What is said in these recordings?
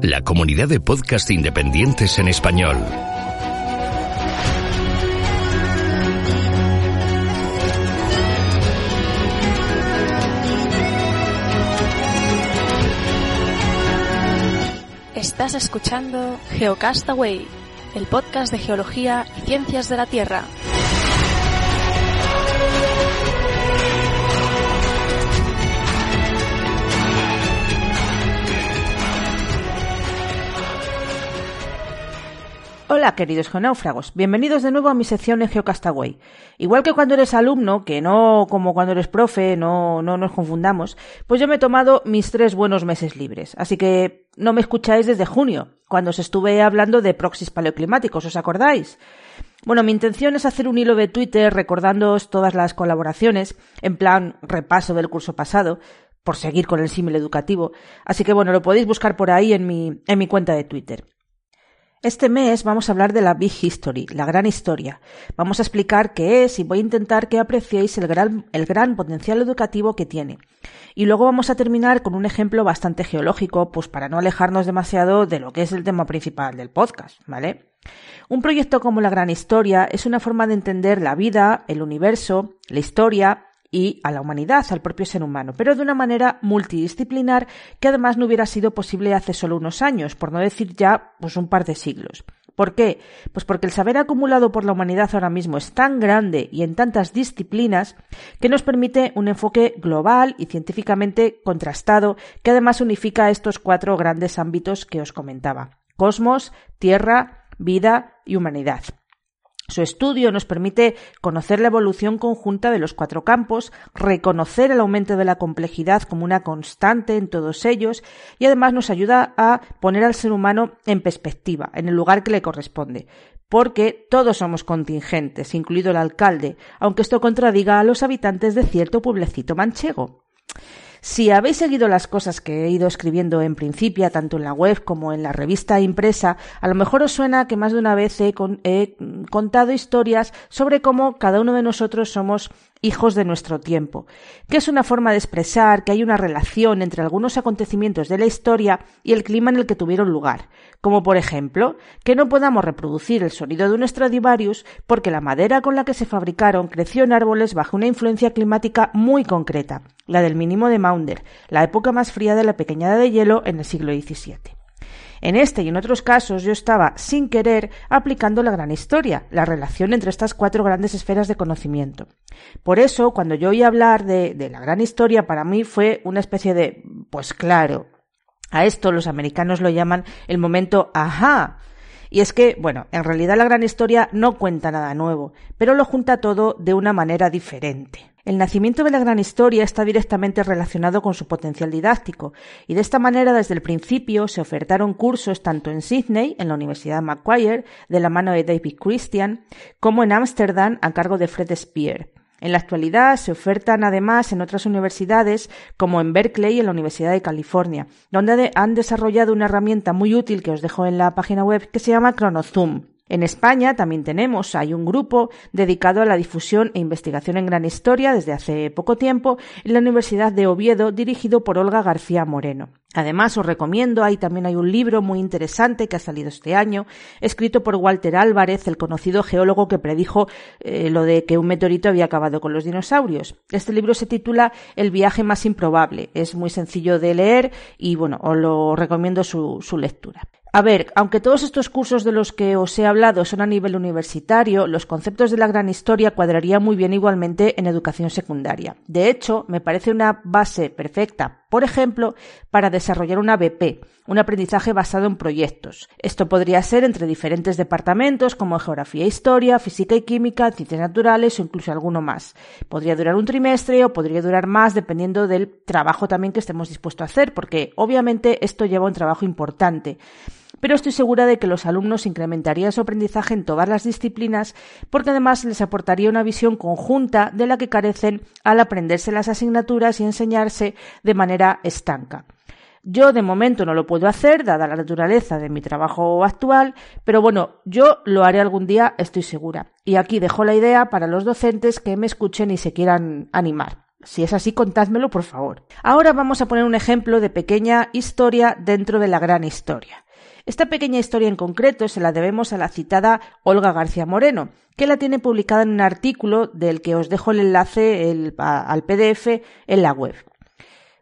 La comunidad de podcast independientes en español. Estás escuchando Geocastaway, el podcast de geología y ciencias de la Tierra. Hola, queridos geonáufragos. Bienvenidos de nuevo a mi sección en Geocastaway. Igual que cuando eres alumno, que no como cuando eres profe, no, no nos confundamos, pues yo me he tomado mis tres buenos meses libres. Así que no me escucháis desde junio, cuando os estuve hablando de proxies paleoclimáticos, ¿os acordáis? Bueno, mi intención es hacer un hilo de Twitter recordándoos todas las colaboraciones, en plan repaso del curso pasado, por seguir con el símil educativo. Así que bueno, lo podéis buscar por ahí en mi, en mi cuenta de Twitter. Este mes vamos a hablar de la Big History, la gran historia. Vamos a explicar qué es y voy a intentar que apreciéis el gran, el gran potencial educativo que tiene. Y luego vamos a terminar con un ejemplo bastante geológico, pues para no alejarnos demasiado de lo que es el tema principal del podcast, ¿vale? Un proyecto como la gran historia es una forma de entender la vida, el universo, la historia y a la humanidad, al propio ser humano, pero de una manera multidisciplinar que además no hubiera sido posible hace solo unos años, por no decir ya pues un par de siglos. ¿Por qué? Pues porque el saber acumulado por la humanidad ahora mismo es tan grande y en tantas disciplinas que nos permite un enfoque global y científicamente contrastado que además unifica estos cuatro grandes ámbitos que os comentaba. Cosmos, tierra, vida y humanidad. Su estudio nos permite conocer la evolución conjunta de los cuatro campos, reconocer el aumento de la complejidad como una constante en todos ellos y además nos ayuda a poner al ser humano en perspectiva, en el lugar que le corresponde. Porque todos somos contingentes, incluido el alcalde, aunque esto contradiga a los habitantes de cierto pueblecito manchego. Si habéis seguido las cosas que he ido escribiendo en principio, tanto en la web como en la revista impresa, a lo mejor os suena que más de una vez he, contado historias sobre cómo cada uno de nosotros somos hijos de nuestro tiempo, que es una forma de expresar que hay una relación entre algunos acontecimientos de la historia y el clima en el que tuvieron lugar, como por ejemplo que no podamos reproducir el sonido de un Stradivarius porque la madera con la que se fabricaron creció en árboles bajo una influencia climática muy concreta, la del mínimo de Maunder, la época más fría de la pequeñada de hielo en el siglo XVII. En este y en otros casos yo estaba, sin querer, aplicando la gran historia, la relación entre estas cuatro grandes esferas de conocimiento. Por eso, cuando yo oí hablar de, de la gran historia, para mí fue una especie de, pues claro, a esto los americanos lo llaman el momento ajá. Y es que, bueno, en realidad la gran historia no cuenta nada nuevo, pero lo junta todo de una manera diferente. El nacimiento de la gran historia está directamente relacionado con su potencial didáctico, y de esta manera desde el principio se ofertaron cursos tanto en Sydney, en la Universidad Macquarie, de la mano de David Christian, como en Ámsterdam a cargo de Fred Speer. En la actualidad se ofertan además en otras universidades, como en Berkeley, en la Universidad de California, donde han desarrollado una herramienta muy útil que os dejo en la página web que se llama ChronoZoom. En España también tenemos, hay un grupo dedicado a la difusión e investigación en gran historia desde hace poco tiempo en la Universidad de Oviedo dirigido por Olga García Moreno. Además, os recomiendo, ahí también hay un libro muy interesante que ha salido este año, escrito por Walter Álvarez, el conocido geólogo que predijo eh, lo de que un meteorito había acabado con los dinosaurios. Este libro se titula El viaje más improbable. Es muy sencillo de leer y bueno, os lo recomiendo su lectura. A ver, aunque todos estos cursos de los que os he hablado son a nivel universitario, los conceptos de la gran historia cuadrarían muy bien igualmente en educación secundaria. De hecho, me parece una base perfecta, por ejemplo, para desarrollar una BP, un aprendizaje basado en proyectos. Esto podría ser entre diferentes departamentos como geografía e historia, física y química, ciencias naturales o incluso alguno más. Podría durar un trimestre o podría durar más dependiendo del trabajo también que estemos dispuestos a hacer, porque obviamente esto lleva un trabajo importante pero estoy segura de que los alumnos incrementarían su aprendizaje en todas las disciplinas porque además les aportaría una visión conjunta de la que carecen al aprenderse las asignaturas y enseñarse de manera estanca. Yo de momento no lo puedo hacer, dada la naturaleza de mi trabajo actual, pero bueno, yo lo haré algún día, estoy segura. Y aquí dejo la idea para los docentes que me escuchen y se quieran animar. Si es así, contádmelo, por favor. Ahora vamos a poner un ejemplo de pequeña historia dentro de la gran historia. Esta pequeña historia en concreto se la debemos a la citada Olga García Moreno, que la tiene publicada en un artículo del que os dejo el enlace al PDF en la web.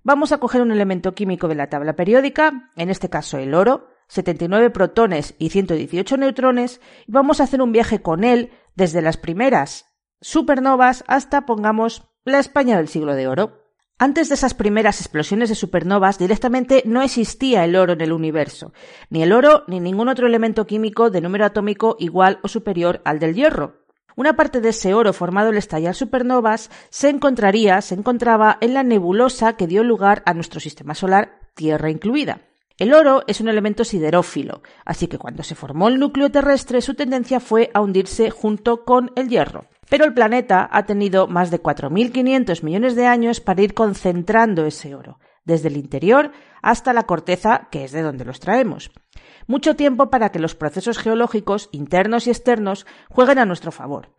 Vamos a coger un elemento químico de la tabla periódica, en este caso el oro, 79 protones y 118 neutrones, y vamos a hacer un viaje con él desde las primeras supernovas hasta, pongamos, la España del siglo de oro. Antes de esas primeras explosiones de supernovas, directamente no existía el oro en el universo, ni el oro ni ningún otro elemento químico de número atómico igual o superior al del hierro. Una parte de ese oro formado al estallar supernovas se encontraría, se encontraba en la nebulosa que dio lugar a nuestro sistema solar, Tierra incluida. El oro es un elemento siderófilo, así que cuando se formó el núcleo terrestre su tendencia fue a hundirse junto con el hierro. Pero el planeta ha tenido más de 4.500 millones de años para ir concentrando ese oro, desde el interior hasta la corteza, que es de donde los traemos. Mucho tiempo para que los procesos geológicos internos y externos jueguen a nuestro favor.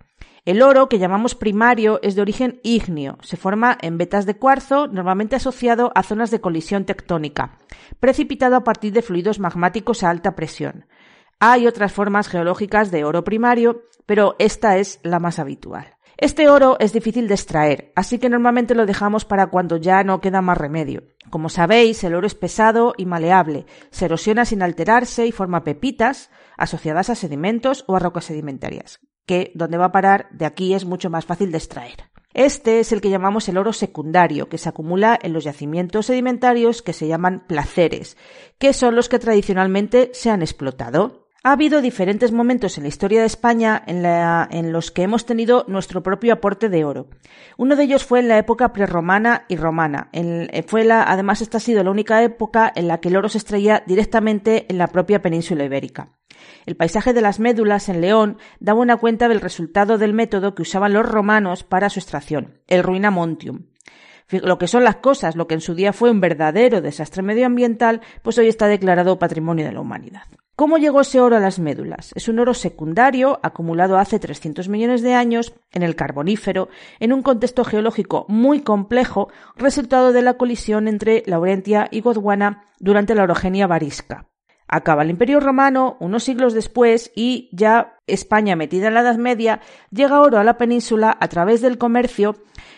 El oro, que llamamos primario, es de origen ígneo. Se forma en vetas de cuarzo, normalmente asociado a zonas de colisión tectónica, precipitado a partir de fluidos magmáticos a alta presión. Hay otras formas geológicas de oro primario, pero esta es la más habitual. Este oro es difícil de extraer, así que normalmente lo dejamos para cuando ya no queda más remedio. Como sabéis, el oro es pesado y maleable, se erosiona sin alterarse y forma pepitas asociadas a sedimentos o a rocas sedimentarias, que donde va a parar de aquí es mucho más fácil de extraer. Este es el que llamamos el oro secundario, que se acumula en los yacimientos sedimentarios que se llaman placeres, que son los que tradicionalmente se han explotado. Ha habido diferentes momentos en la historia de España en, los que hemos tenido nuestro propio aporte de oro. Uno de ellos fue en la época prerromana y romana. Eh, fue la, además, esta ha sido la única época en la que el oro se extraía directamente en la propia península ibérica. El paisaje de las médulas en León da buena cuenta del resultado del método que usaban los romanos para su extracción, el ruina montium. Lo que son las cosas, lo que en su día fue un verdadero desastre medioambiental, pues hoy está declarado patrimonio de la humanidad. ¿Cómo llegó ese oro a las médulas? Es un oro secundario acumulado hace 300 millones de años en el Carbonífero, en un contexto geológico muy complejo, resultado de la colisión entre Laurentia y Gondwana durante la orogenia varisca. Acaba el Imperio Romano unos siglos después y ya España metida en la Edad Media llega oro a la península a través del comercio,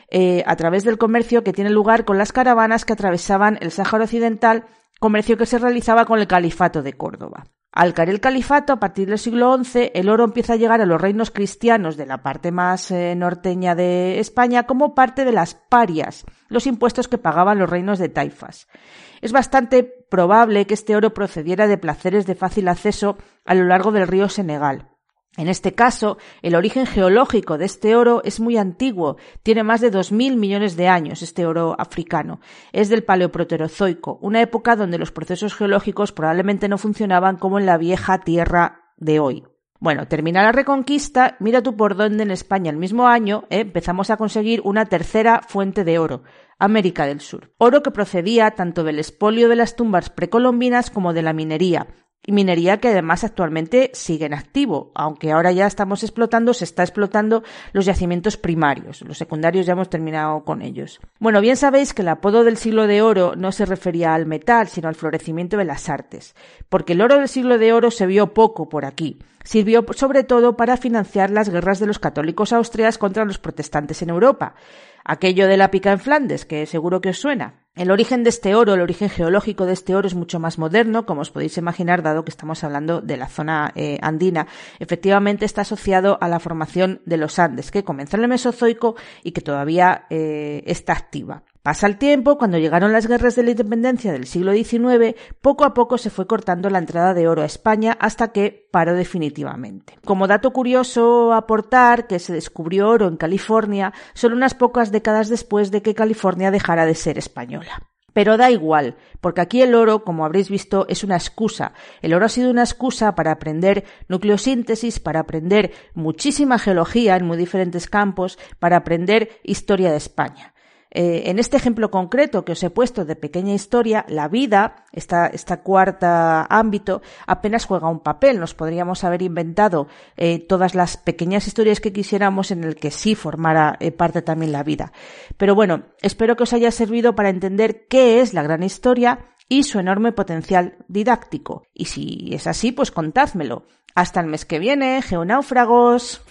eh, a través del comercio que tiene lugar con las caravanas que atravesaban el Sáhara Occidental, comercio que se realizaba con el Califato de Córdoba. Al caer el califato, a partir del siglo XI, el oro empieza a llegar a los reinos cristianos de la parte más eh, norteña de España como parte de las parias, los impuestos que pagaban los reinos de taifas. Es bastante probable que este oro procediera de placeres de fácil acceso a lo largo del río Senegal. En este caso, el origen geológico de este oro es muy antiguo, tiene más de 2.000 millones de años este oro africano. Es del Paleoproterozoico, una época donde los procesos geológicos probablemente no funcionaban como en la vieja tierra de hoy. Bueno, termina la reconquista, mira tú por dónde en España el mismo año eh, empezamos a conseguir una tercera fuente de oro, América del Sur. Oro que procedía tanto del espolio de las tumbas precolombinas como de la minería, minería que además actualmente sigue en activo, aunque ahora ya estamos explotando, se está explotando los yacimientos primarios, los secundarios ya hemos terminado con ellos. Bueno, bien sabéis que el apodo del siglo de oro no se refería al metal, sino al florecimiento de las artes, porque el oro del siglo de oro se vio poco por aquí. Sirvió sobre todo para financiar las guerras de los católicos austrias contra los protestantes en Europa, aquello de la pica en Flandes, que seguro que os suena. El origen de este oro, el origen geológico de este oro es mucho más moderno, como os podéis imaginar, dado que estamos hablando de la zona eh, andina. Efectivamente está asociado a la formación de los Andes, que comenzó en el Mesozoico y que todavía eh, está activa. Pasa el tiempo, cuando llegaron las guerras de la independencia del siglo XIX, poco a poco se fue cortando la entrada de oro a España hasta que paró definitivamente. Como dato curioso aportar que se descubrió oro en California solo unas pocas décadas después de que California dejara de ser española. Pero da igual, porque aquí el oro, como habréis visto, es una excusa. El oro ha sido una excusa para aprender nucleosíntesis, para aprender muchísima geología en muy diferentes campos, para aprender historia de España. Eh, en este ejemplo concreto que os he puesto de pequeña historia, la vida, esta, esta cuarta ámbito, apenas juega un papel. Nos podríamos haber inventado eh, todas las pequeñas historias que quisiéramos en el que sí formara eh, parte también la vida. Pero bueno, espero que os haya servido para entender qué es la gran historia y su enorme potencial didáctico. Y si es así, pues contádmelo. Hasta el mes que viene, geonáufragos.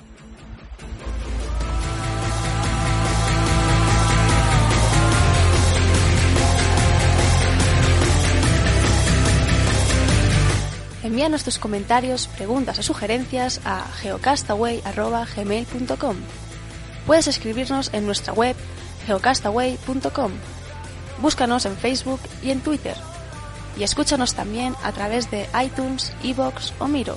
Envíanos tus comentarios, preguntas o sugerencias a geocastaway.gmail.com. Puedes escribirnos en nuestra web geocastaway.com. Búscanos en Facebook y en Twitter. Y escúchanos también a través de iTunes, Evox o Miro.